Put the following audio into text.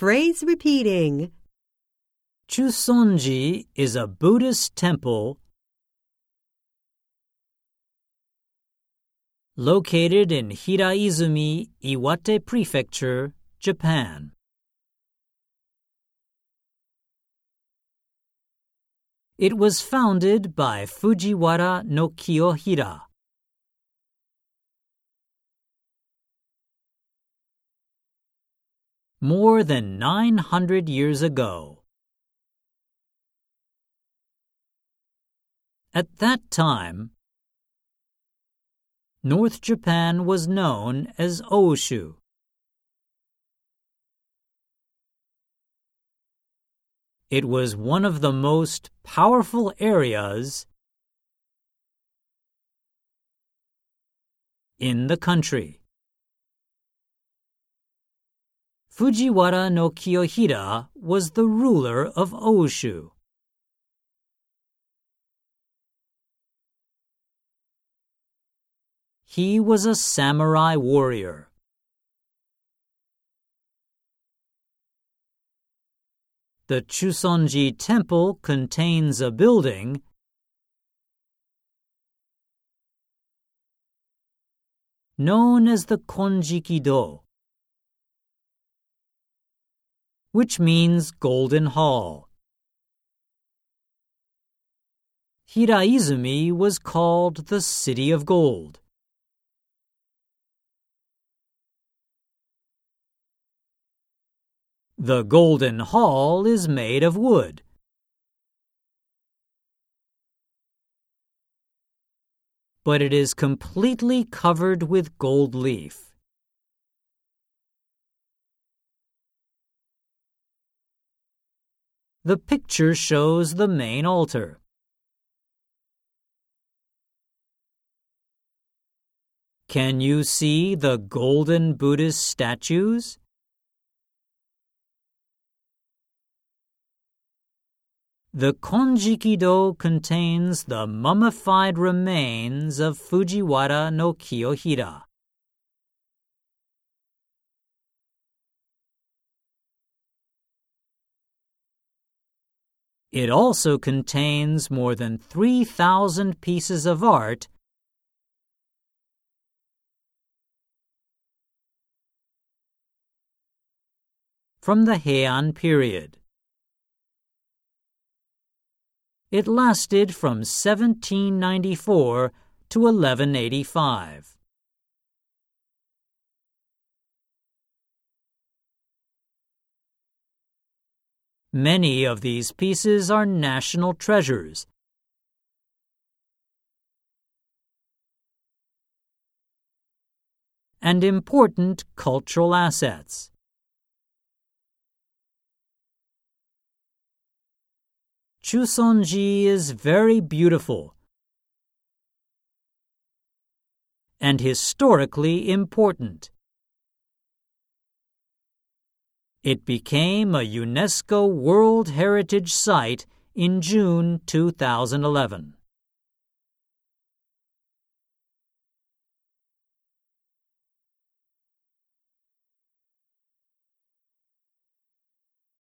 Phrase repeating. Chusonji is a Buddhist temple located in Hiraizumi, Iwate Prefecture, Japan. It was founded by Fujiwara no Kiyohira. More than 900 years ago. At that time, North Japan was known as Oshu. It was one of the most powerful areas in the country. Fujiwara no Kiyohira was the ruler of Oshu. He was a samurai warrior. The Chusonji Temple contains a building known as the Konjiki-do, which means Golden Hall. Hiraizumi was called the City of Gold. The Golden Hall is made of wood. But it is completely covered with gold leaf. The picture shows the main altar. Can you see the golden Buddhist statues? The Konjiki-do contains the mummified remains of Fujiwara no Kiyohira. It also contains more than 3,000 pieces of art from the Heian period. It lasted from 1794 to 1185. Many of these pieces are national treasures. and important cultural assets. Chusonji is very beautiful and historically important. It became a UNESCO World Heritage Site in June 2011.